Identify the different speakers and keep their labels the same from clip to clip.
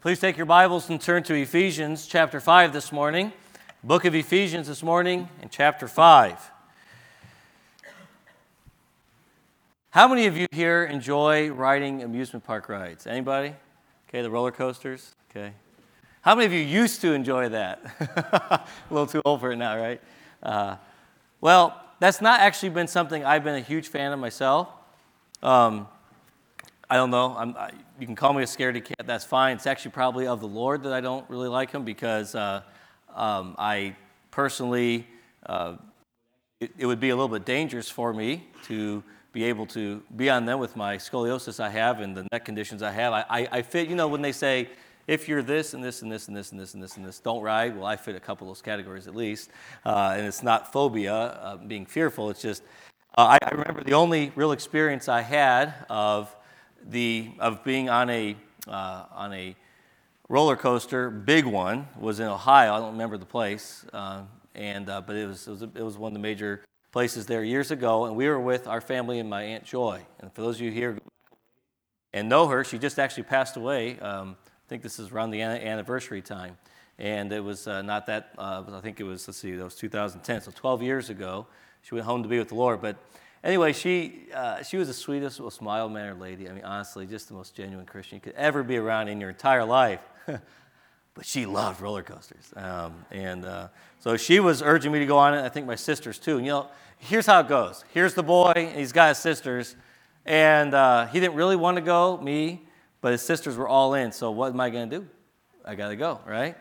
Speaker 1: Please take your Bibles and turn to Ephesians chapter 5 this morning. Book of Ephesians this morning in chapter 5. How many of you here enjoy riding amusement park rides? Anybody? Okay, the roller coasters? Okay. How many of you used to enjoy that? a little too old for it now, right? Uh, well, that's not actually been something I've been a huge fan of myself. Um, I don't know. I, you can call me a scaredy cat. That's fine. It's actually probably of the Lord that I don't really like him because uh, um, I personally, uh, it, it, would be a little bit dangerous for me to be able to be on them with my scoliosis I have and the neck conditions I have. I, I, I fit, you know, when they say, if you're this and this and this and this and this and this and this, don't ride. Well, I fit a couple of those categories at least. Uh, and it's not phobia, uh, being fearful. It's just, uh, I, I, remember the only real experience I had of the of being on a uh, on a roller coaster, big one, was in Ohio. I don't remember the place, uh, and uh, but it was it was, it was one of the major places there years ago, and we were with our family and my aunt Joy. And for those of you here and know her, she just actually passed away. Um, I think this is around the anniversary time, and it was uh, not that. Uh, I think it was let's see, that was 2010, so 12 years ago. She went home to be with the Lord, but Anyway, she, uh, she was the sweetest, most mild mannered lady. I mean, honestly, just the most genuine Christian you could ever be around in your entire life. but she loved roller coasters. Um, and uh, so she was urging me to go on it. I think my sisters too. And you know, here's how it goes here's the boy, he's got his sisters. And uh, he didn't really want to go, me, but his sisters were all in. So what am I going to do? I got to go, right?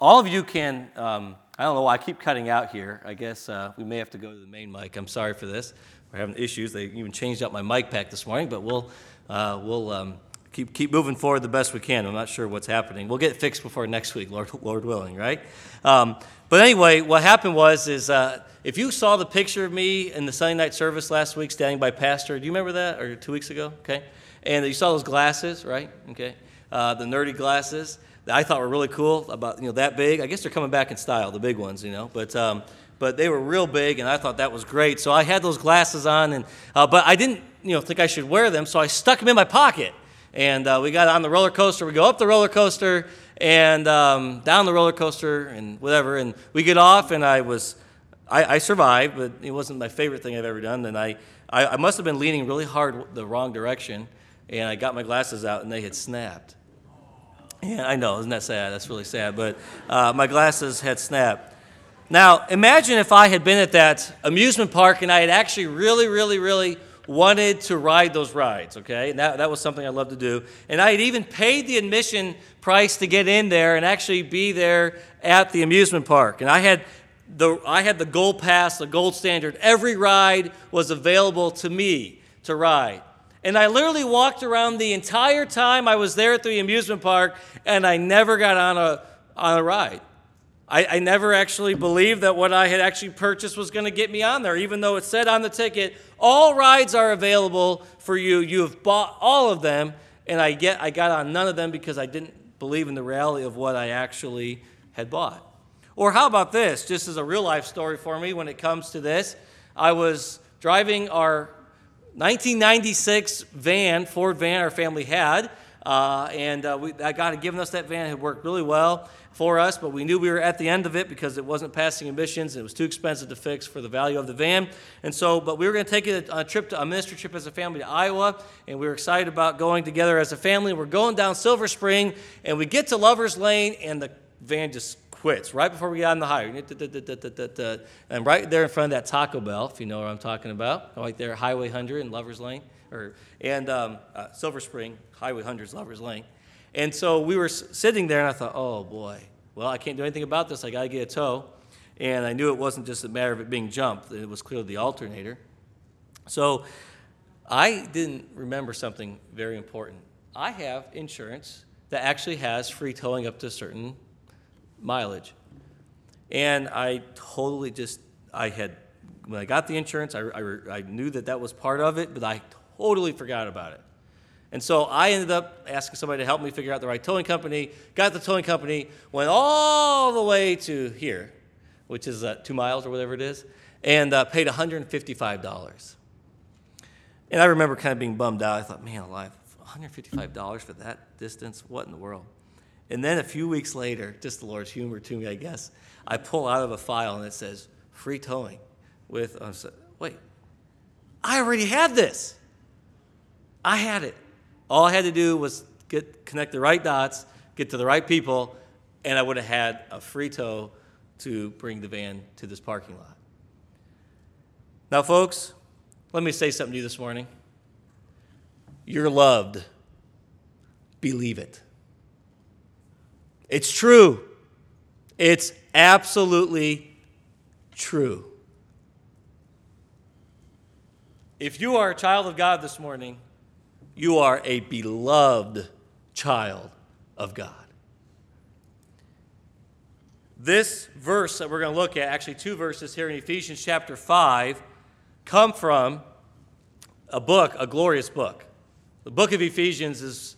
Speaker 1: All of you can. Um, I don't know why I keep cutting out here. I guess uh, we may have to go to the main mic. I'm sorry for this. We're having issues. They even changed out my mic pack this morning, but we'll, uh, we'll um, keep, keep moving forward the best we can. I'm not sure what's happening. We'll get fixed before next week, Lord, Lord willing, right? Um, but anyway, what happened was is uh, if you saw the picture of me in the Sunday night service last week standing by Pastor, do you remember that? Or two weeks ago? Okay. And you saw those glasses, right? Okay. Uh, the nerdy glasses that I thought were really cool, about you know that big. I guess they're coming back in style, the big ones, you know. But um, but they were real big, and I thought that was great. So I had those glasses on, and uh, but I didn't you know think I should wear them, so I stuck them in my pocket. And uh, we got on the roller coaster. We go up the roller coaster and um, down the roller coaster and whatever. And we get off, and I was I, I survived, but it wasn't my favorite thing I've ever done. And I, I I must have been leaning really hard the wrong direction, and I got my glasses out, and they had snapped. Yeah, I know, isn't that sad? That's really sad. But uh, my glasses had snapped. Now, imagine if I had been at that amusement park and I had actually really, really, really wanted to ride those rides, okay? And that, that was something I loved to do. And I had even paid the admission price to get in there and actually be there at the amusement park. And I had the, I had the gold pass, the gold standard. Every ride was available to me to ride. And I literally walked around the entire time I was there at the amusement park, and I never got on a, on a ride. I, I never actually believed that what I had actually purchased was going to get me on there, even though it said on the ticket, all rides are available for you. You have bought all of them, and I, get, I got on none of them because I didn't believe in the reality of what I actually had bought. Or how about this? Just as a real life story for me when it comes to this, I was driving our 1996 van, Ford van, our family had. Uh, and uh, we, God had given us that van. It worked really well for us, but we knew we were at the end of it because it wasn't passing emissions. And it was too expensive to fix for the value of the van. And so, but we were going to take a, a trip, to, a ministry trip as a family to Iowa, and we were excited about going together as a family. We're going down Silver Spring, and we get to Lover's Lane, and the van just quits right before we got on the highway. And right there in front of that Taco Bell, if you know what I'm talking about, right there, Highway 100 and Lover's Lane, or, and um, uh, Silver Spring, Highway 100's Lover's Lane. And so we were sitting there, and I thought, oh boy, well, I can't do anything about this. I got to get a tow. And I knew it wasn't just a matter of it being jumped, it was clearly the alternator. So I didn't remember something very important. I have insurance that actually has free towing up to a certain mileage. And I totally just, I had, when I got the insurance, I, I, I knew that that was part of it, but I totally forgot about it. And so I ended up asking somebody to help me figure out the right towing company, got the towing company, went all the way to here, which is uh, two miles or whatever it is, and uh, paid $155. And I remember kind of being bummed out. I thought, man alive, $155 for that distance? What in the world? And then a few weeks later, just the Lord's humor to me, I guess, I pull out of a file and it says free towing with, uh, wait, I already had this. I had it. All I had to do was get connect the right dots, get to the right people, and I would have had a free tow to bring the van to this parking lot. Now, folks, let me say something to you this morning. You're loved. Believe it. It's true. It's absolutely true. If you are a child of God this morning, you are a beloved child of God. This verse that we're going to look at, actually, two verses here in Ephesians chapter 5, come from a book, a glorious book. The book of Ephesians is,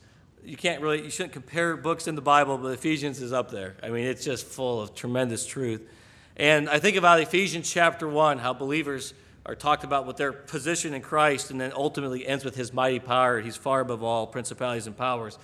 Speaker 1: you can't really, you shouldn't compare books in the Bible, but Ephesians is up there. I mean, it's just full of tremendous truth. And I think about Ephesians chapter 1, how believers are talked about with their position in Christ, and then ultimately ends with his mighty power. He's far above all principalities and powers.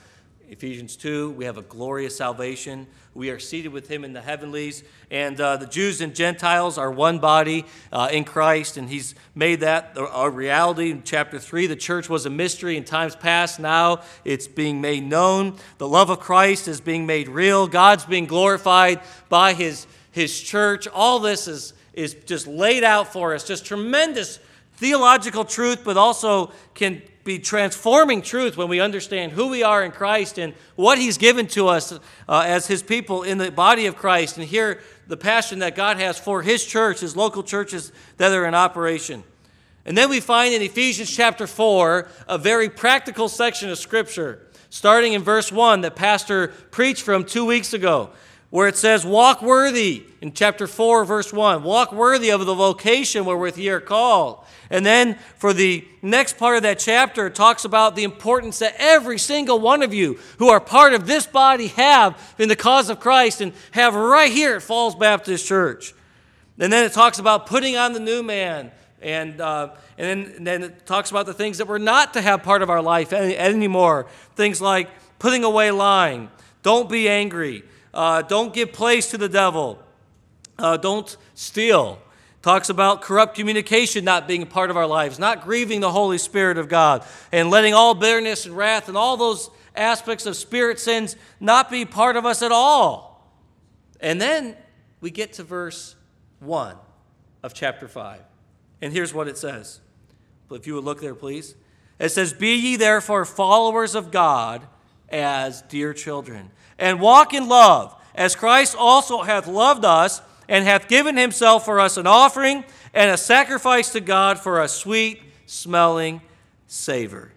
Speaker 1: Ephesians 2, we have a glorious salvation. We are seated with him in the heavenlies. And uh, the Jews and Gentiles are one body uh, in Christ, and he's made that a reality. In chapter 3, the church was a mystery in times past. Now it's being made known. The love of Christ is being made real. God's being glorified by his, his church. All this is, is just laid out for us, just tremendous theological truth, but also can be transforming truth when we understand who we are in Christ and what He's given to us uh, as His people in the body of Christ, and hear the passion that God has for His church, His local churches that are in operation. And then we find in Ephesians chapter 4 a very practical section of Scripture, starting in verse 1 that Pastor preached from two weeks ago where it says, Walk worthy in chapter 4, verse 1. Walk worthy of the vocation wherewith ye are called. And then for the next part of that chapter, it talks about the importance that every single one of you who are part of this body have in the cause of Christ and have right here at Falls Baptist Church. And then it talks about putting on the new man. And, uh, and, then, and then it talks about the things that we're not to have part of our life any, anymore. Things like putting away lying, don't be angry, uh, don't give place to the devil. Uh, don't steal. Talks about corrupt communication not being a part of our lives, not grieving the Holy Spirit of God, and letting all bitterness and wrath and all those aspects of spirit sins not be part of us at all. And then we get to verse 1 of chapter 5. And here's what it says. If you would look there, please. It says, Be ye therefore followers of God as dear children and walk in love, as Christ also hath loved us and hath given himself for us an offering and a sacrifice to God for a sweet smelling savor.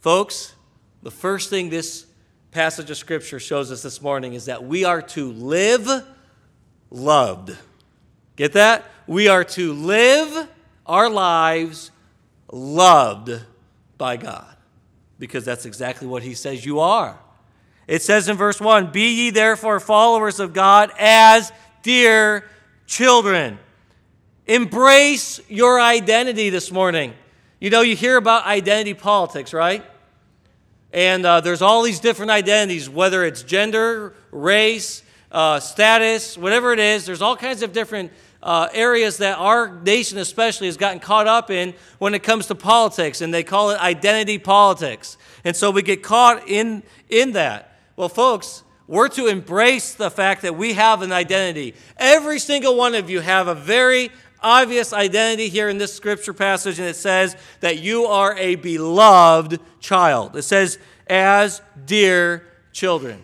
Speaker 1: Folks, the first thing this passage of Scripture shows us this morning is that we are to live loved. Get that? We are to live our lives loved by God because that's exactly what He says you are. It says in verse 1 Be ye therefore followers of God as dear children. Embrace your identity this morning. You know, you hear about identity politics, right? And uh, there's all these different identities, whether it's gender, race, uh, status, whatever it is, there's all kinds of different uh, areas that our nation, especially, has gotten caught up in when it comes to politics, and they call it identity politics. And so we get caught in, in that. Well, folks, we're to embrace the fact that we have an identity. Every single one of you have a very obvious identity here in this scripture passage, and it says that you are a beloved child. It says, as dear children.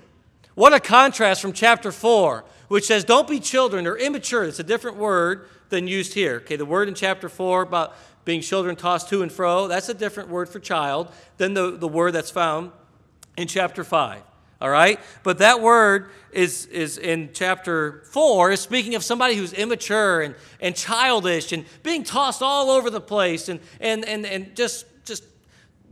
Speaker 1: What a contrast from chapter 4, which says, don't be children or immature. It's a different word than used here. Okay, the word in chapter 4 about being children tossed to and fro, that's a different word for child than the, the word that's found in chapter 5 all right? But that word is, is in chapter 4 is speaking of somebody who's immature and, and childish and being tossed all over the place and, and, and, and just, just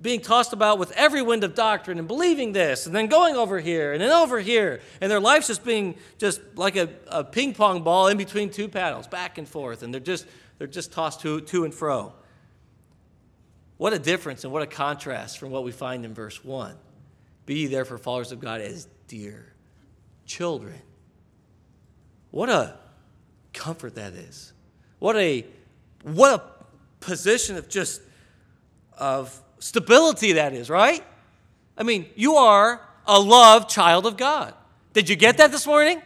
Speaker 1: being tossed about with every wind of doctrine and believing this and then going over here and then over here. And their life's just being just like a, a ping pong ball in between two paddles, back and forth. And they're just, they're just tossed to, to and fro. What a difference and what a contrast from what we find in verse 1. Be therefore followers of God as dear children. What a comfort that is. What a what a position of just of stability that is, right? I mean, you are a loved child of God. Did you get that this morning?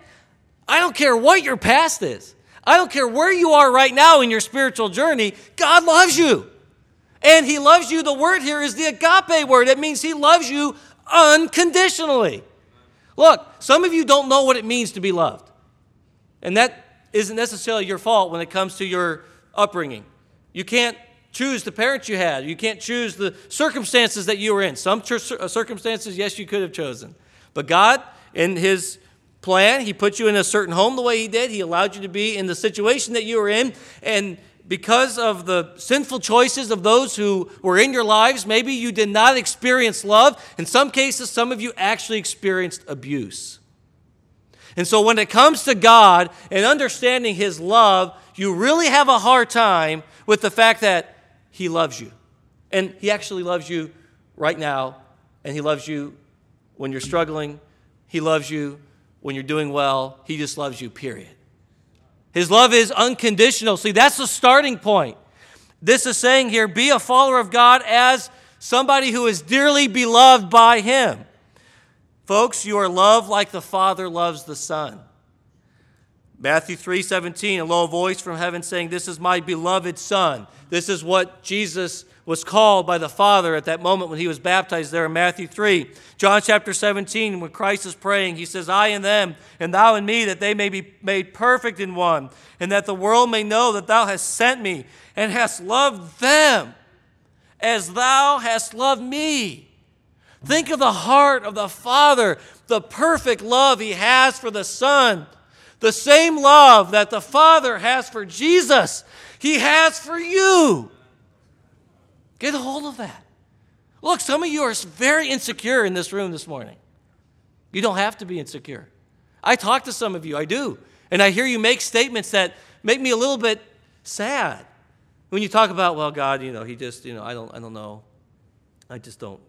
Speaker 1: I don't care what your past is. I don't care where you are right now in your spiritual journey. God loves you. And He loves you. The word here is the agape word. It means He loves you unconditionally. Look, some of you don't know what it means to be loved. And that isn't necessarily your fault when it comes to your upbringing. You can't choose the parents you had. You can't choose the circumstances that you were in. Some uh, circumstances, yes, you could have chosen. But God, in His plan, He put you in a certain home the way He did. He allowed you to be in the situation that you were in. And because of the sinful choices of those who were in your lives, maybe you did not experience love. In some cases, some of you actually experienced abuse. And so when it comes to God and understanding His love, you really have a hard time with the fact that He loves you. And He actually loves you right now, and He loves you when you're struggling, He loves you when you're doing well, He just loves you, period. His love is unconditional. See, that's the starting point. This is saying here be a follower of God as somebody who is dearly beloved by Him. Folks, you are loved like the Father loves the Son. Matthew 3 17, a low voice from heaven saying, This is my beloved Son. This is what Jesus was called by the Father at that moment when he was baptized there in Matthew 3. John chapter 17, when Christ is praying, he says, I and them, and thou and me, that they may be made perfect in one, and that the world may know that thou hast sent me and hast loved them as thou hast loved me. Think of the heart of the Father, the perfect love he has for the Son. The same love that the Father has for Jesus, he has for you. Get a hold of that. Look, some of you are very insecure in this room this morning. You don't have to be insecure. I talk to some of you, I do. And I hear you make statements that make me a little bit sad. When you talk about, well, God, you know, He just, you know, I don't, I don't know. I just don't,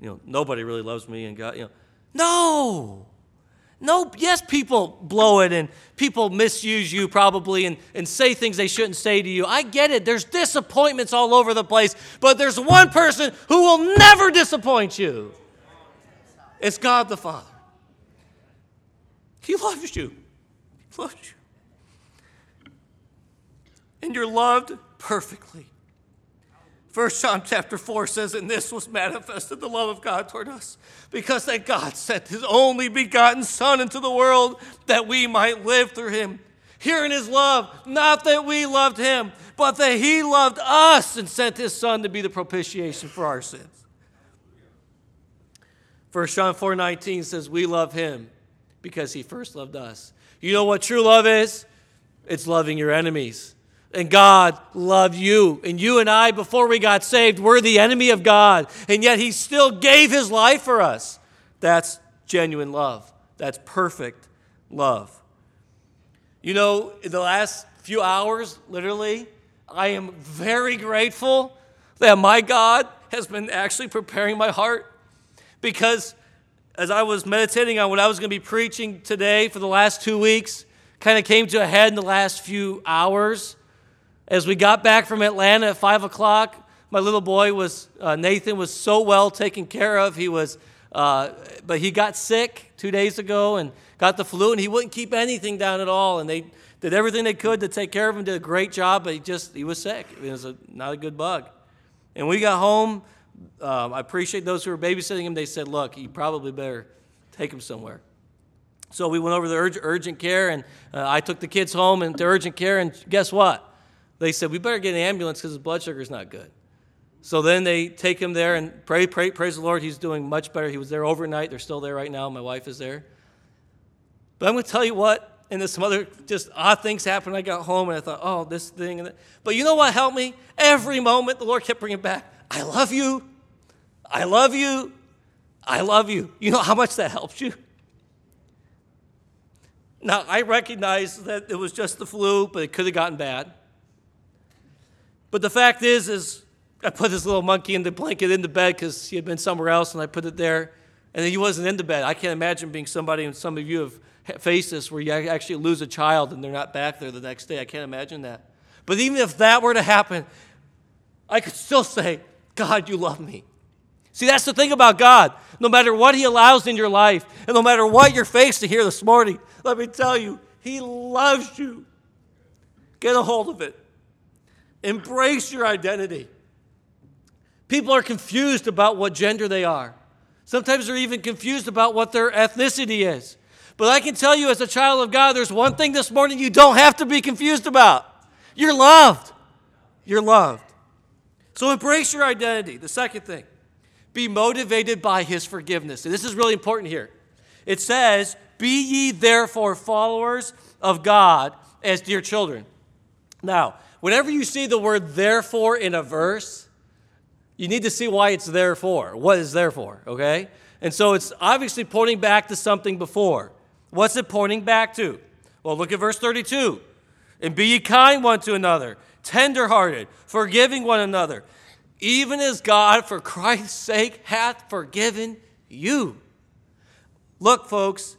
Speaker 1: you know, nobody really loves me and God, you know. No! No, yes, people blow it and people misuse you probably and, and say things they shouldn't say to you. I get it. There's disappointments all over the place, but there's one person who will never disappoint you. It's God the Father. He loves you. He loves you. And you're loved perfectly. First John chapter 4 says, And this was manifested the love of God toward us, because that God sent his only begotten Son into the world that we might live through him. Here in his love, not that we loved him, but that he loved us and sent his Son to be the propitiation for our sins. First John 4 19 says, We love him because he first loved us. You know what true love is? It's loving your enemies. And God loved you. And you and I, before we got saved, were the enemy of God. And yet He still gave His life for us. That's genuine love. That's perfect love. You know, in the last few hours, literally, I am very grateful that my God has been actually preparing my heart because as I was meditating on what I was going to be preaching today for the last two weeks, kind of came to a head in the last few hours. As we got back from Atlanta at 5 o'clock, my little boy was, uh, Nathan, was so well taken care of. He was, uh, but he got sick two days ago and got the flu, and he wouldn't keep anything down at all. And they did everything they could to take care of him, did a great job, but he just, he was sick. It was a, not a good bug. And we got home. Um, I appreciate those who were babysitting him. They said, look, you probably better take him somewhere. So we went over to urgent care, and uh, I took the kids home and to urgent care, and guess what? They said, We better get an ambulance because his blood sugar is not good. So then they take him there and pray, pray, praise the Lord. He's doing much better. He was there overnight. They're still there right now. My wife is there. But I'm going to tell you what, and there's some other just odd things happened. I got home and I thought, oh, this thing. But you know what helped me? Every moment the Lord kept bringing back, I love you. I love you. I love you. You know how much that helps you? Now, I recognize that it was just the flu, but it could have gotten bad. But the fact is, is I put this little monkey in the blanket in the bed because he had been somewhere else, and I put it there. And he wasn't in the bed. I can't imagine being somebody, and some of you have faced this, where you actually lose a child and they're not back there the next day. I can't imagine that. But even if that were to happen, I could still say, God, you love me. See, that's the thing about God. No matter what He allows in your life, and no matter what you're faced to hear this morning, let me tell you, He loves you. Get a hold of it. Embrace your identity. People are confused about what gender they are. Sometimes they're even confused about what their ethnicity is. But I can tell you, as a child of God, there's one thing this morning you don't have to be confused about. You're loved. You're loved. So embrace your identity. The second thing, be motivated by his forgiveness. And this is really important here. It says, Be ye therefore followers of God as dear children. Now, whenever you see the word therefore in a verse, you need to see why it's there for. What is there for, okay? And so it's obviously pointing back to something before. What's it pointing back to? Well, look at verse 32. And be ye kind one to another, tenderhearted, forgiving one another, even as God, for Christ's sake, hath forgiven you. Look, folks,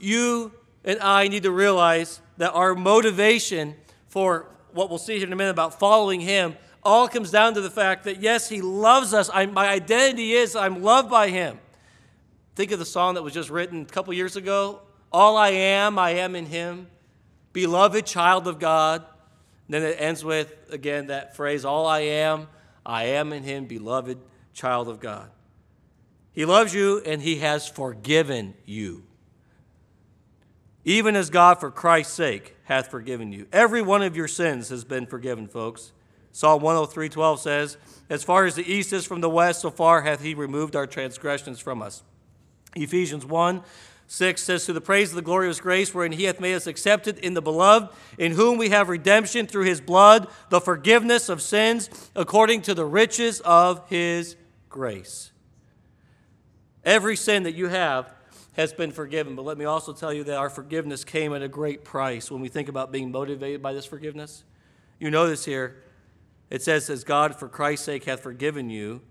Speaker 1: you and I need to realize that our motivation for what we'll see here in a minute about following Him all comes down to the fact that, yes, He loves us. I, my identity is I'm loved by Him. Think of the song that was just written a couple years ago All I am, I am in Him. Beloved child of God. And then it ends with, again, that phrase All I am, I am in Him, beloved child of God. He loves you and He has forgiven you. Even as God, for Christ's sake, hath forgiven you. Every one of your sins has been forgiven, folks. Psalm 103 12 says, As far as the east is from the west, so far hath he removed our transgressions from us. Ephesians 1 6 says, To the praise of the glorious grace wherein he hath made us accepted in the beloved, in whom we have redemption through his blood, the forgiveness of sins, according to the riches of his grace. Every sin that you have has been forgiven. But let me also tell you that our forgiveness came at a great price when we think about being motivated by this forgiveness. You notice here, it says, As God for Christ's sake hath forgiven you.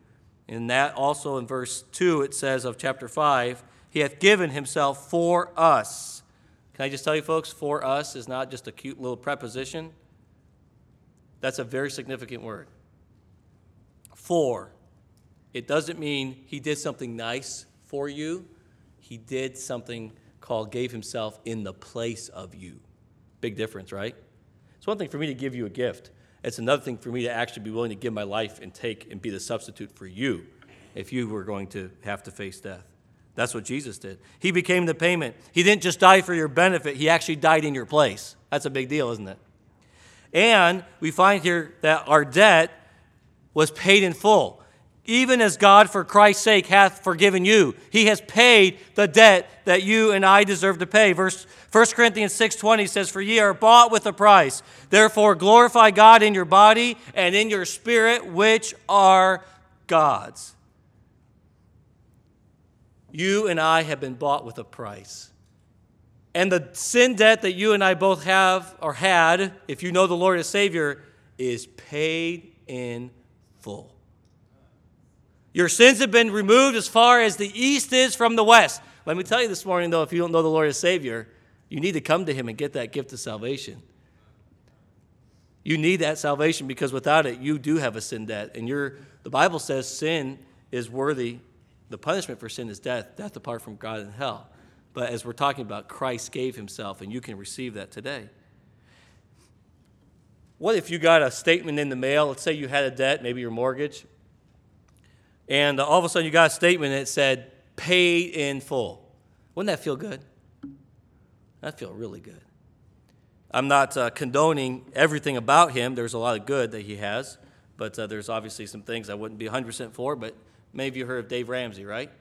Speaker 1: And that also in verse 2, it says of chapter 5, He hath given Himself for us. Can I just tell you, folks, for us is not just a cute little preposition. That's a very significant word. For. It doesn't mean He did something nice for you, He did something called gave Himself in the place of you. Big difference, right? It's one thing for me to give you a gift. It's another thing for me to actually be willing to give my life and take and be the substitute for you if you were going to have to face death. That's what Jesus did. He became the payment. He didn't just die for your benefit, He actually died in your place. That's a big deal, isn't it? And we find here that our debt was paid in full even as God for Christ's sake hath forgiven you. He has paid the debt that you and I deserve to pay. Verse 1 Corinthians 6:20 says, "For ye are bought with a price. Therefore glorify God in your body and in your spirit, which are God's." You and I have been bought with a price. And the sin debt that you and I both have or had, if you know the Lord as Savior, is paid in full. Your sins have been removed as far as the east is from the west. Let me tell you this morning, though, if you don't know the Lord as Savior, you need to come to Him and get that gift of salvation. You need that salvation because without it, you do have a sin debt. And you're, the Bible says sin is worthy, the punishment for sin is death, death apart from God and hell. But as we're talking about, Christ gave Himself, and you can receive that today. What if you got a statement in the mail? Let's say you had a debt, maybe your mortgage, and all of a sudden you got a statement that said, paid in full. Wouldn't that feel good? That feel really good. I'm not uh, condoning everything about him. There's a lot of good that he has, but uh, there's obviously some things I wouldn't be 100% for. But many of you heard of Dave Ramsey, right?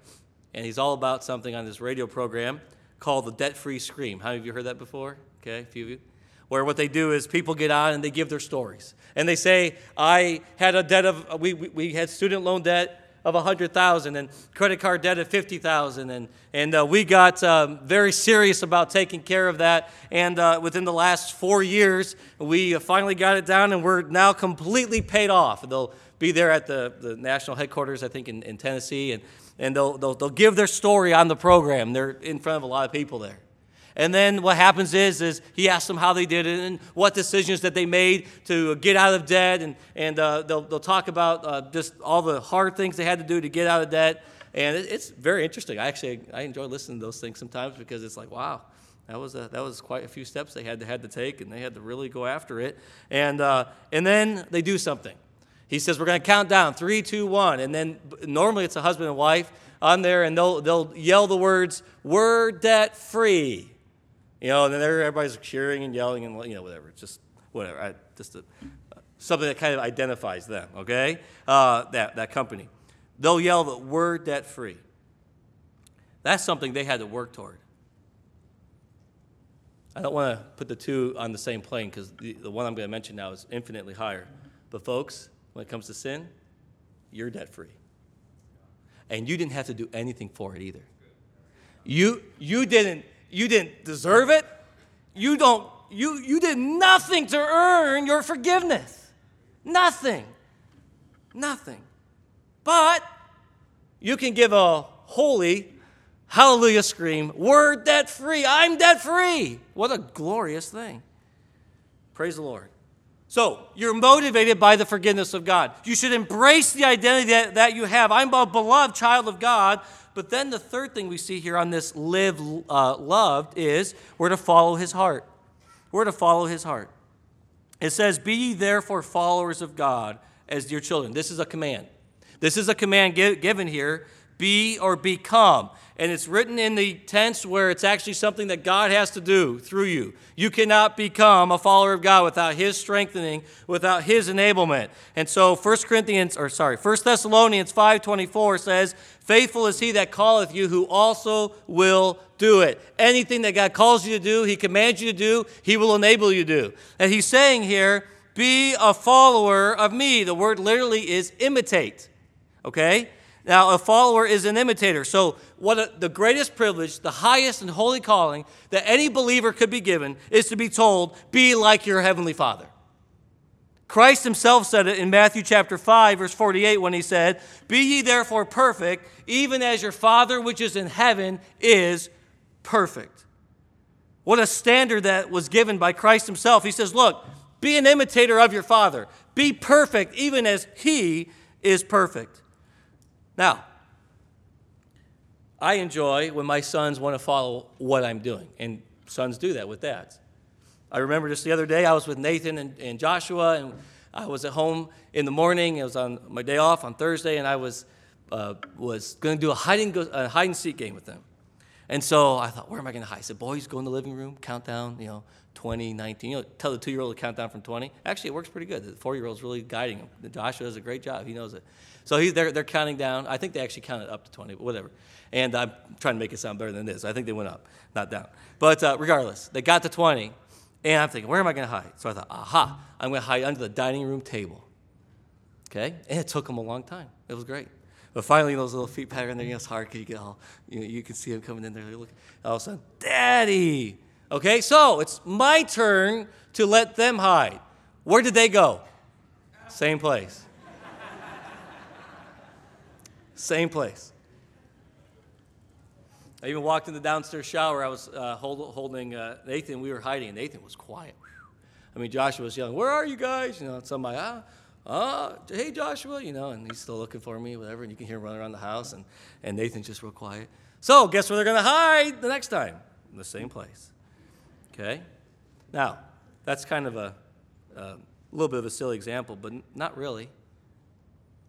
Speaker 1: And he's all about something on this radio program called the Debt Free Scream. How many of you heard that before? Okay, a few of you. Where what they do is people get on and they give their stories. And they say, I had a debt of, we, we, we had student loan debt of 100000 and credit card debt of 50000 and, and uh, we got um, very serious about taking care of that and uh, within the last four years we finally got it down and we're now completely paid off They'll be there at the, the national headquarters, I think, in, in Tennessee, and, and they'll, they'll, they'll give their story on the program. They're in front of a lot of people there. And then what happens is, is he asks them how they did it and what decisions that they made to get out of debt. And, and uh, they'll, they'll talk about uh, just all the hard things they had to do to get out of debt. And it, it's very interesting. I actually I enjoy listening to those things sometimes because it's like, wow, that was, a, that was quite a few steps they had to, had to take, and they had to really go after it. And, uh, and then they do something. He says, We're going to count down three, two, one. And then normally it's a husband and wife on there, and they'll, they'll yell the words, We're debt free. You know, and then everybody's cheering and yelling and, you know, whatever. It's just whatever. I, just a, something that kind of identifies them, okay? Uh, that, that company. They'll yell that we're debt free. That's something they had to work toward. I don't want to put the two on the same plane because the, the one I'm going to mention now is infinitely higher. But, folks, when it comes to sin, you're debt free. And you didn't have to do anything for it either. You, you didn't you didn't deserve it. You don't you you did nothing to earn your forgiveness. Nothing. Nothing. But you can give a holy hallelujah scream, we're debt free. I'm debt free. What a glorious thing. Praise the Lord. So, you're motivated by the forgiveness of God. You should embrace the identity that, that you have. I'm a beloved child of God but then the third thing we see here on this live uh, loved is we're to follow his heart. We're to follow his heart. It says, Be ye therefore followers of God as dear children. This is a command. This is a command given here be or become. And it's written in the tense where it's actually something that God has to do through you. You cannot become a follower of God without His strengthening, without His enablement. And so 1 Corinthians, or sorry, 1 Thessalonians 5.24 says, Faithful is he that calleth you, who also will do it. Anything that God calls you to do, He commands you to do, He will enable you to do. And He's saying here, be a follower of me. The word literally is imitate. Okay? Now, a follower is an imitator. So, what a, the greatest privilege, the highest and holy calling that any believer could be given is to be told, be like your heavenly Father. Christ himself said it in Matthew chapter 5, verse 48, when he said, Be ye therefore perfect, even as your Father which is in heaven is perfect. What a standard that was given by Christ himself. He says, Look, be an imitator of your Father. Be perfect, even as he is perfect. Now, I enjoy when my sons want to follow what I'm doing, and sons do that with dads. I remember just the other day, I was with Nathan and, and Joshua, and I was at home in the morning. It was on my day off on Thursday, and I was, uh, was going to do a hide, and go, a hide and seek game with them. And so I thought, where am I going to hide? I said, boys, go in the living room, count down, you know, 20, 19. You know, tell the two year old to count down from 20. Actually, it works pretty good. The four year old's really guiding him. Joshua does a great job. He knows it. So he, they're, they're counting down. I think they actually counted up to 20, but whatever. And I'm trying to make it sound better than this. I think they went up, not down. But uh, regardless, they got to 20. And I'm thinking, where am I going to hide? So I thought, aha, I'm going to hide under the dining room table. Okay? And it took them a long time. It was great. But finally, those little feet pattering there, you know, it's hard because you get all, you, know, you can see them coming in there. Look, all of a sudden, Daddy. Okay, so it's my turn to let them hide. Where did they go? Same place. Same place. I even walked in the downstairs shower. I was uh, hold, holding uh, Nathan. We were hiding, and Nathan was quiet. I mean, Joshua was yelling, "Where are you guys?" You know, somebody, ah, ah, hey Joshua, you know, and he's still looking for me, whatever. And you can hear him running around the house, and and Nathan's just real quiet. So, guess where they're going to hide the next time? In the same place. Okay. Now, that's kind of a, a little bit of a silly example, but not really.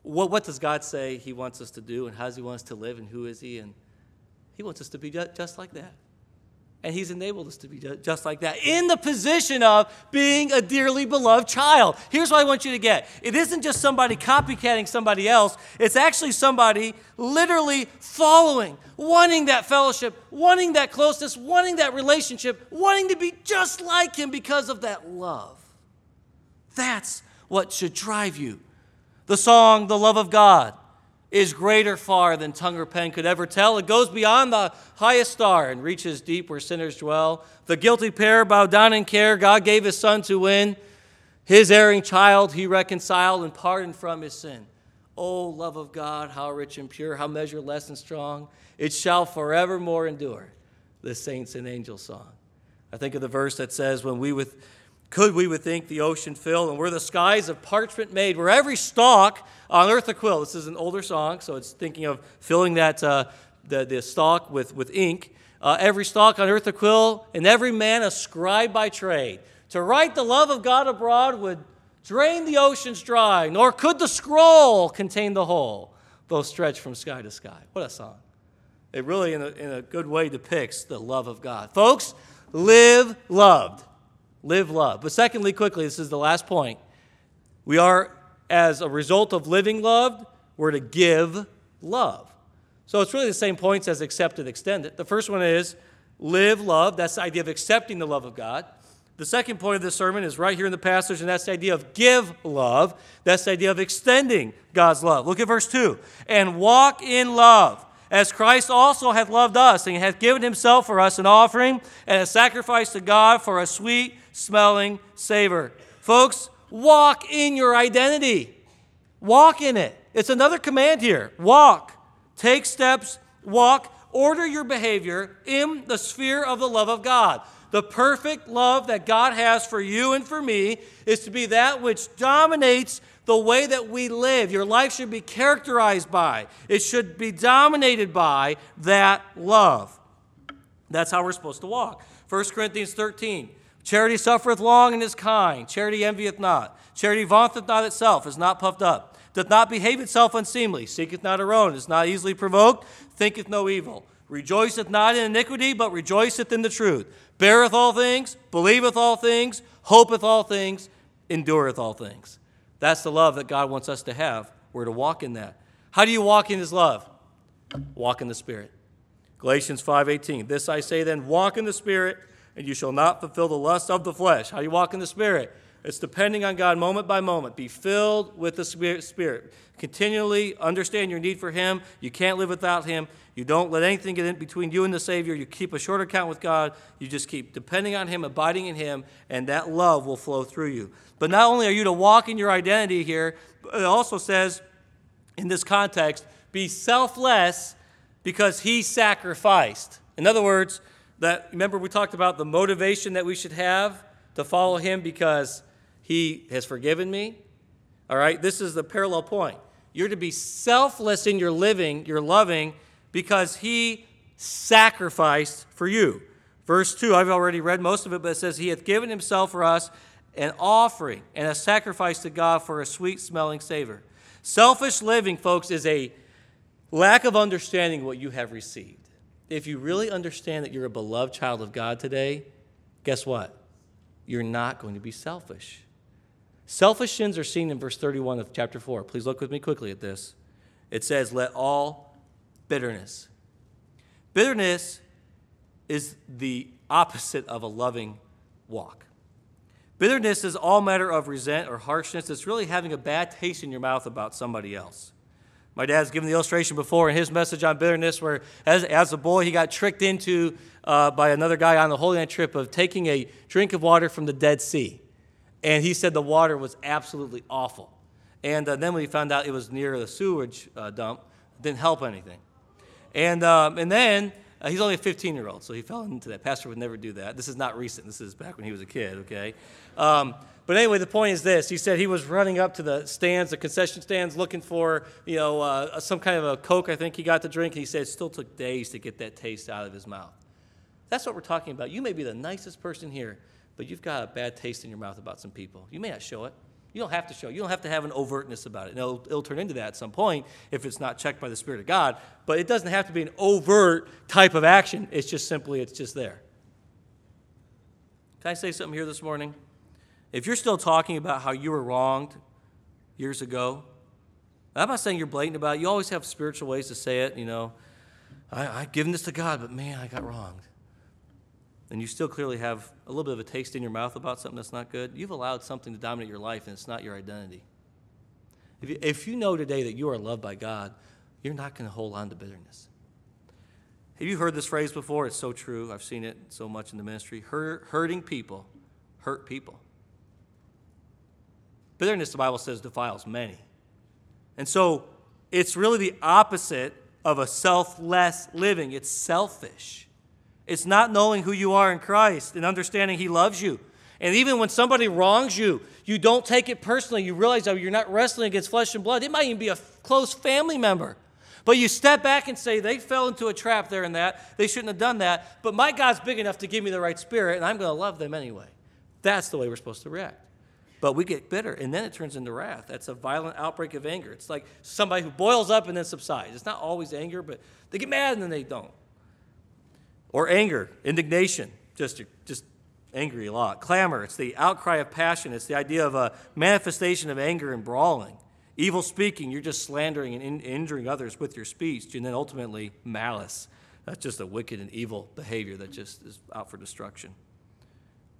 Speaker 1: What, what does God say He wants us to do, and how does He want us to live, and who is He, and he wants us to be just like that. And He's enabled us to be just like that in the position of being a dearly beloved child. Here's what I want you to get it isn't just somebody copycatting somebody else, it's actually somebody literally following, wanting that fellowship, wanting that closeness, wanting that relationship, wanting to be just like Him because of that love. That's what should drive you. The song, The Love of God is greater far than tongue or pen could ever tell. It goes beyond the highest star and reaches deep where sinners dwell. The guilty pair bow down in care. God gave his son to win. His erring child he reconciled and pardoned from his sin. O love of God, how rich and pure, how measureless and strong, it shall forevermore endure. The saints and angels song. I think of the verse that says, When we with could we would think the ocean fill, and were the skies of parchment made, where every stalk on earth a quill. This is an older song, so it's thinking of filling that uh, the, the stalk with, with ink. Uh, every stalk on earth a quill, and every man a scribe by trade. To write the love of God abroad would drain the oceans dry, nor could the scroll contain the whole, though stretched from sky to sky. What a song. It really, in a, in a good way, depicts the love of God. Folks, live loved. Live love. But secondly, quickly, this is the last point. We are, as a result of living loved, we're to give love. So it's really the same points as accepted, extended. The first one is live love. That's the idea of accepting the love of God. The second point of this sermon is right here in the passage, and that's the idea of give love. That's the idea of extending God's love. Look at verse 2. And walk in love, as Christ also hath loved us, and hath given himself for us an offering and a sacrifice to God for a sweet smelling savor. Folks, walk in your identity. Walk in it. It's another command here. Walk. Take steps, walk, order your behavior in the sphere of the love of God. The perfect love that God has for you and for me is to be that which dominates the way that we live. Your life should be characterized by, it should be dominated by that love. That's how we're supposed to walk. 1 Corinthians 13. Charity suffereth long and is kind. Charity envieth not. Charity vaunteth not itself, is not puffed up, doth not behave itself unseemly, seeketh not her own, is not easily provoked, thinketh no evil, rejoiceth not in iniquity, but rejoiceth in the truth beareth all things, believeth all things, hopeth all things, endureth all things. That's the love that God wants us to have. We're to walk in that. How do you walk in his love? Walk in the Spirit. Galatians 5:18. This I say then, walk in the Spirit, and you shall not fulfill the lust of the flesh. How do you walk in the Spirit? It's depending on God moment by moment. Be filled with the Spirit. Continually understand your need for Him. You can't live without Him. You don't let anything get in between you and the Savior. You keep a short account with God. You just keep depending on Him, abiding in Him, and that love will flow through you. But not only are you to walk in your identity here, it also says in this context, be selfless because He sacrificed. In other words, that remember we talked about the motivation that we should have to follow Him because He has forgiven me. All right, this is the parallel point. You're to be selfless in your living, your loving, because he sacrificed for you. Verse 2, I've already read most of it, but it says, He hath given himself for us an offering and a sacrifice to God for a sweet smelling savor. Selfish living, folks, is a lack of understanding what you have received. If you really understand that you're a beloved child of God today, guess what? You're not going to be selfish. Selfish sins are seen in verse 31 of chapter 4. Please look with me quickly at this. It says, Let all bitterness. Bitterness is the opposite of a loving walk. Bitterness is all matter of resent or harshness. It's really having a bad taste in your mouth about somebody else. My dad's given the illustration before in his message on bitterness, where as, as a boy he got tricked into uh, by another guy on the Holy Land trip of taking a drink of water from the Dead Sea. And he said the water was absolutely awful. And uh, then when he found out it was near the sewage uh, dump, didn't help anything. And, um, and then uh, he's only a 15 year old, so he fell into that. Pastor would never do that. This is not recent. This is back when he was a kid, okay? Um, but anyway, the point is this. He said he was running up to the stands, the concession stands, looking for, you know, uh, some kind of a Coke, I think he got to drink. And he said it still took days to get that taste out of his mouth. That's what we're talking about. You may be the nicest person here, but you've got a bad taste in your mouth about some people. You may not show it. You don't have to show. It. You don't have to have an overtness about it. It'll, it'll turn into that at some point if it's not checked by the Spirit of God. But it doesn't have to be an overt type of action. It's just simply, it's just there. Can I say something here this morning? If you're still talking about how you were wronged years ago, I'm not saying you're blatant about it. You always have spiritual ways to say it. You know, I, I've given this to God, but man, I got wronged and you still clearly have a little bit of a taste in your mouth about something that's not good, you've allowed something to dominate your life and it's not your identity. If you, if you know today that you are loved by God, you're not going to hold on to bitterness. Have you heard this phrase before? It's so true. I've seen it so much in the ministry. hurting people hurt people. Bitterness, the Bible says, defiles many. And so it's really the opposite of a selfless living. It's selfish. It's not knowing who you are in Christ and understanding He loves you. And even when somebody wrongs you, you don't take it personally. You realize that you're not wrestling against flesh and blood. It might even be a close family member. But you step back and say, they fell into a trap there and that. They shouldn't have done that. But my God's big enough to give me the right spirit, and I'm going to love them anyway. That's the way we're supposed to react. But we get bitter, and then it turns into wrath. That's a violent outbreak of anger. It's like somebody who boils up and then subsides. It's not always anger, but they get mad and then they don't. Or anger, indignation, just, just angry a lot. Clamor, it's the outcry of passion. It's the idea of a manifestation of anger and brawling. Evil speaking, you're just slandering and in- injuring others with your speech. And then ultimately, malice. That's just a wicked and evil behavior that just is out for destruction.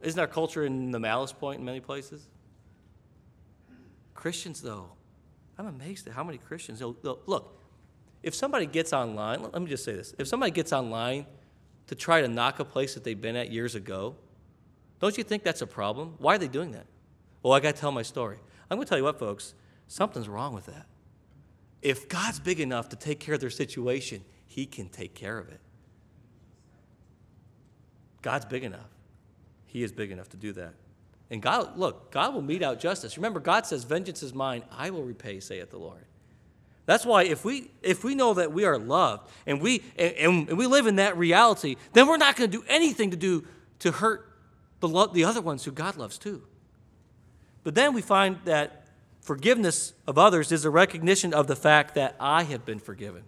Speaker 1: Isn't our culture in the malice point in many places? Christians, though, I'm amazed at how many Christians. Look, if somebody gets online, let me just say this if somebody gets online to try to knock a place that they've been at years ago, don't you think that's a problem? Why are they doing that? Well, I got to tell my story. I'm going to tell you what, folks, something's wrong with that. If God's big enough to take care of their situation, He can take care of it. God's big enough. He is big enough to do that. And God, look, God will mete out justice. Remember, God says, Vengeance is mine, I will repay, saith the Lord. That's why if we if we know that we are loved and we and, and we live in that reality, then we're not going to do anything to do to hurt the, lo- the other ones who God loves too. But then we find that forgiveness of others is a recognition of the fact that I have been forgiven.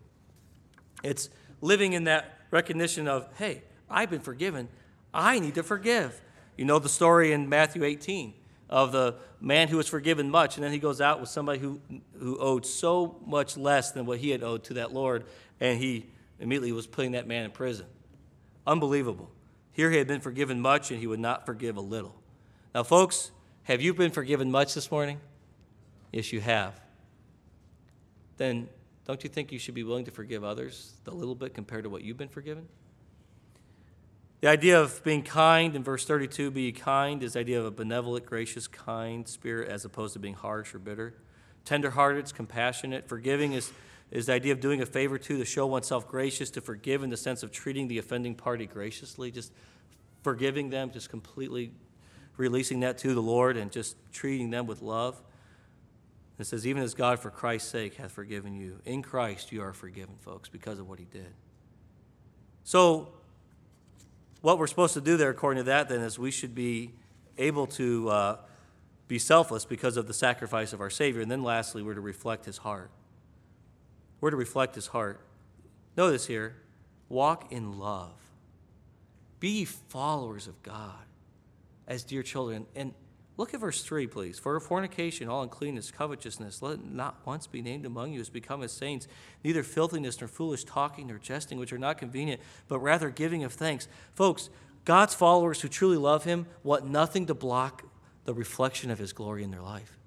Speaker 1: It's living in that recognition of, hey, I've been forgiven. I need to forgive. You know the story in Matthew 18 of the man who was forgiven much, and then he goes out with somebody who, who owed so much less than what he had owed to that Lord, and he immediately was putting that man in prison. Unbelievable. Here he had been forgiven much, and he would not forgive a little. Now, folks, have you been forgiven much this morning? Yes, you have. Then don't you think you should be willing to forgive others the little bit compared to what you've been forgiven? The idea of being kind in verse 32, be kind, is the idea of a benevolent, gracious, kind spirit as opposed to being harsh or bitter. Tenderhearted, compassionate. Forgiving is, is the idea of doing a favor to, to show oneself gracious, to forgive in the sense of treating the offending party graciously, just forgiving them, just completely releasing that to the Lord and just treating them with love. It says, even as God for Christ's sake hath forgiven you. In Christ you are forgiven, folks, because of what he did. So what we're supposed to do there, according to that, then, is we should be able to uh, be selfless because of the sacrifice of our Savior. And then, lastly, we're to reflect His heart. We're to reflect His heart. Notice here walk in love. Be followers of God as dear children. And Look at verse 3, please. For fornication, all uncleanness, covetousness, let not once be named among you as become as saints, neither filthiness nor foolish talking nor jesting, which are not convenient, but rather giving of thanks. Folks, God's followers who truly love Him want nothing to block the reflection of His glory in their life.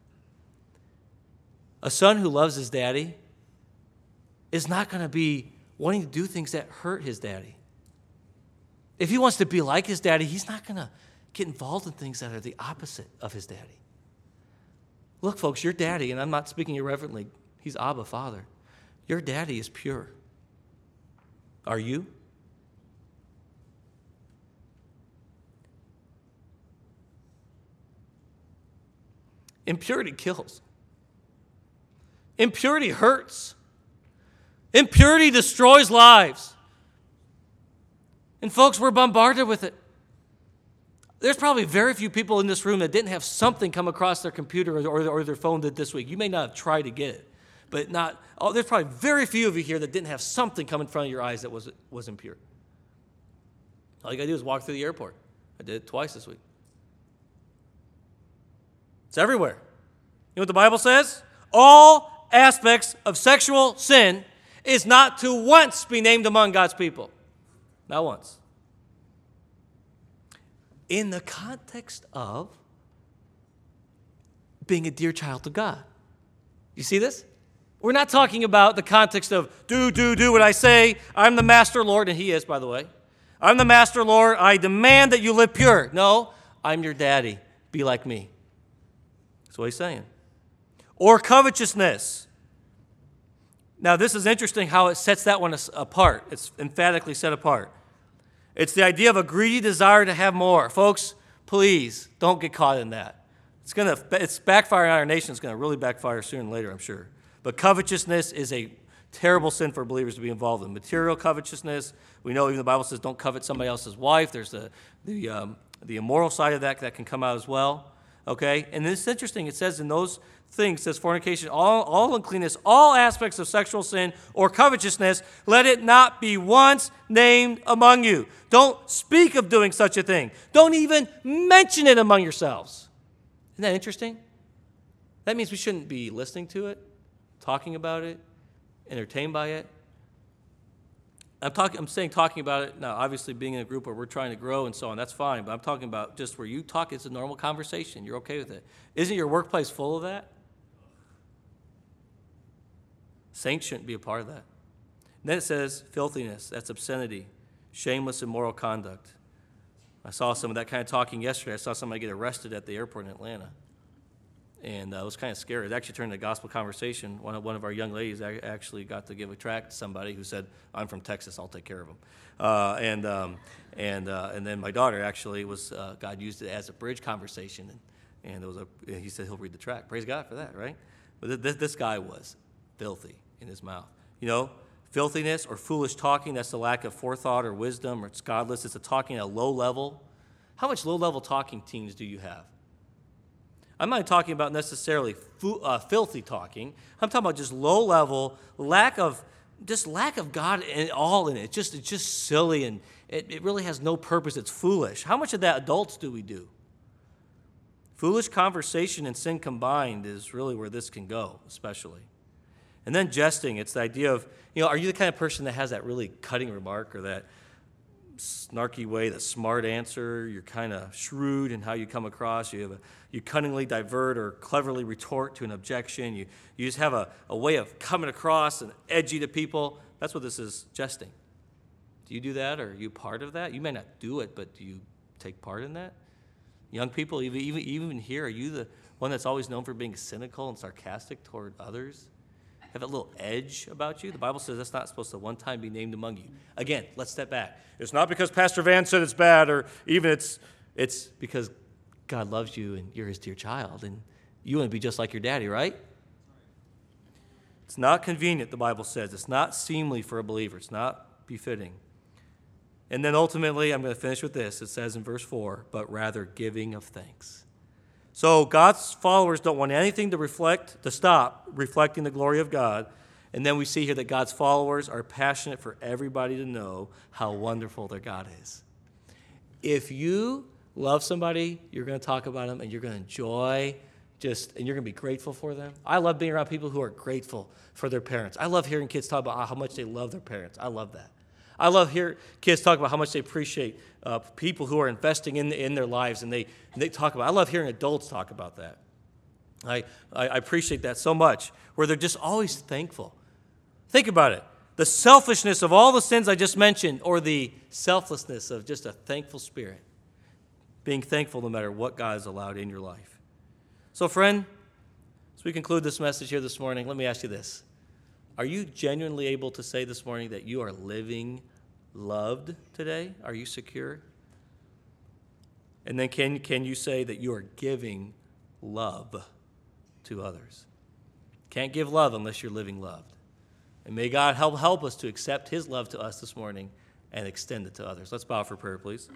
Speaker 1: A son who loves his daddy is not going to be wanting to do things that hurt his daddy. If he wants to be like his daddy, he's not going to get involved in things that are the opposite of his daddy. Look, folks, your daddy, and I'm not speaking irreverently, he's Abba, Father. Your daddy is pure. Are you? Impurity kills. Impurity hurts. Impurity destroys lives. And folks, we're bombarded with it. There's probably very few people in this room that didn't have something come across their computer or, or their phone this week. You may not have tried to get it, but not. Oh, there's probably very few of you here that didn't have something come in front of your eyes that was, was impure. All you got to do is walk through the airport. I did it twice this week. It's everywhere. You know what the Bible says? All aspects of sexual sin is not to once be named among God's people. Not once in the context of being a dear child to God. You see this? We're not talking about the context of do, do, do what I say. I'm the master Lord, and He is, by the way. I'm the master Lord. I demand that you live pure. No, I'm your daddy. Be like me. That's what he's saying. Or covetousness. Now, this is interesting how it sets that one apart. It's emphatically set apart. It's the idea of a greedy desire to have more. Folks, please don't get caught in that. It's going to it's backfiring on our nation. It's going to really backfire sooner or later, I'm sure. But covetousness is a terrible sin for believers to be involved in. Material covetousness, we know even the Bible says don't covet somebody else's wife. There's the, the, um, the immoral side of that that can come out as well. Okay? And it's interesting. It says in those things, says fornication, all, all uncleanness, all aspects of sexual sin or covetousness, let it not be once named among you. Don't speak of doing such a thing. Don't even mention it among yourselves. Isn't that interesting? That means we shouldn't be listening to it, talking about it, entertained by it. I'm, talking, I'm saying talking about it now, obviously being in a group where we're trying to grow and so on, that's fine, but I'm talking about just where you talk, it's a normal conversation. You're okay with it. Isn't your workplace full of that? Saints shouldn't be a part of that. And then it says filthiness, that's obscenity, shameless, immoral conduct. I saw some of that kind of talking yesterday. I saw somebody get arrested at the airport in Atlanta and uh, it was kind of scary. It actually turned into a gospel conversation. One of, one of our young ladies actually got to give a tract to somebody who said, "I'm from Texas. I'll take care of them." Uh, and um, and uh, and then my daughter actually was uh, God used it as a bridge conversation, and, and it was a he said he'll read the tract. Praise God for that, right? But this, this guy was filthy in his mouth. You know, filthiness or foolish talking. That's the lack of forethought or wisdom, or it's godless. It's a talking at a low level. How much low level talking teams do you have? I'm not talking about necessarily uh, filthy talking. I'm talking about just low level, lack of just lack of God in all in it. It's just it's just silly and it, it really has no purpose. It's foolish. How much of that adults do we do? Foolish conversation and sin combined is really where this can go, especially. And then jesting, it's the idea of, you know, are you the kind of person that has that really cutting remark or that snarky way, the smart answer. You're kind of shrewd in how you come across. You have a, you cunningly divert or cleverly retort to an objection. You, you just have a, a way of coming across and edgy to people. That's what this is jesting. Do you do that? Or are you part of that? You may not do it, but do you take part in that? Young people, even, even, even here, are you the one that's always known for being cynical and sarcastic toward others? Have a little edge about you. The Bible says that's not supposed to one time be named among you. Again, let's step back. It's not because Pastor Van said it's bad, or even it's it's because God loves you and you're his dear child, and you want to be just like your daddy, right? It's not convenient, the Bible says. It's not seemly for a believer. It's not befitting. And then ultimately, I'm going to finish with this. It says in verse 4, but rather giving of thanks. So God's followers don't want anything to reflect, to stop reflecting the glory of God. And then we see here that God's followers are passionate for everybody to know how wonderful their God is. If you love somebody, you're going to talk about them and you're going to enjoy just, and you're going to be grateful for them. I love being around people who are grateful for their parents. I love hearing kids talk about how much they love their parents. I love that. I love hear kids talk about how much they appreciate uh, people who are investing in, in their lives, and they, they talk about. I love hearing adults talk about that. I, I, I appreciate that so much, where they're just always thankful. Think about it the selfishness of all the sins I just mentioned, or the selflessness of just a thankful spirit. Being thankful no matter what God has allowed in your life. So, friend, as we conclude this message here this morning, let me ask you this Are you genuinely able to say this morning that you are living loved today? Are you secure? And then can, can you say that you are giving love to others? Can't give love unless you're living loved. And may God help, help us to accept His love to us this morning and extend it to others. Let's bow for prayer, please.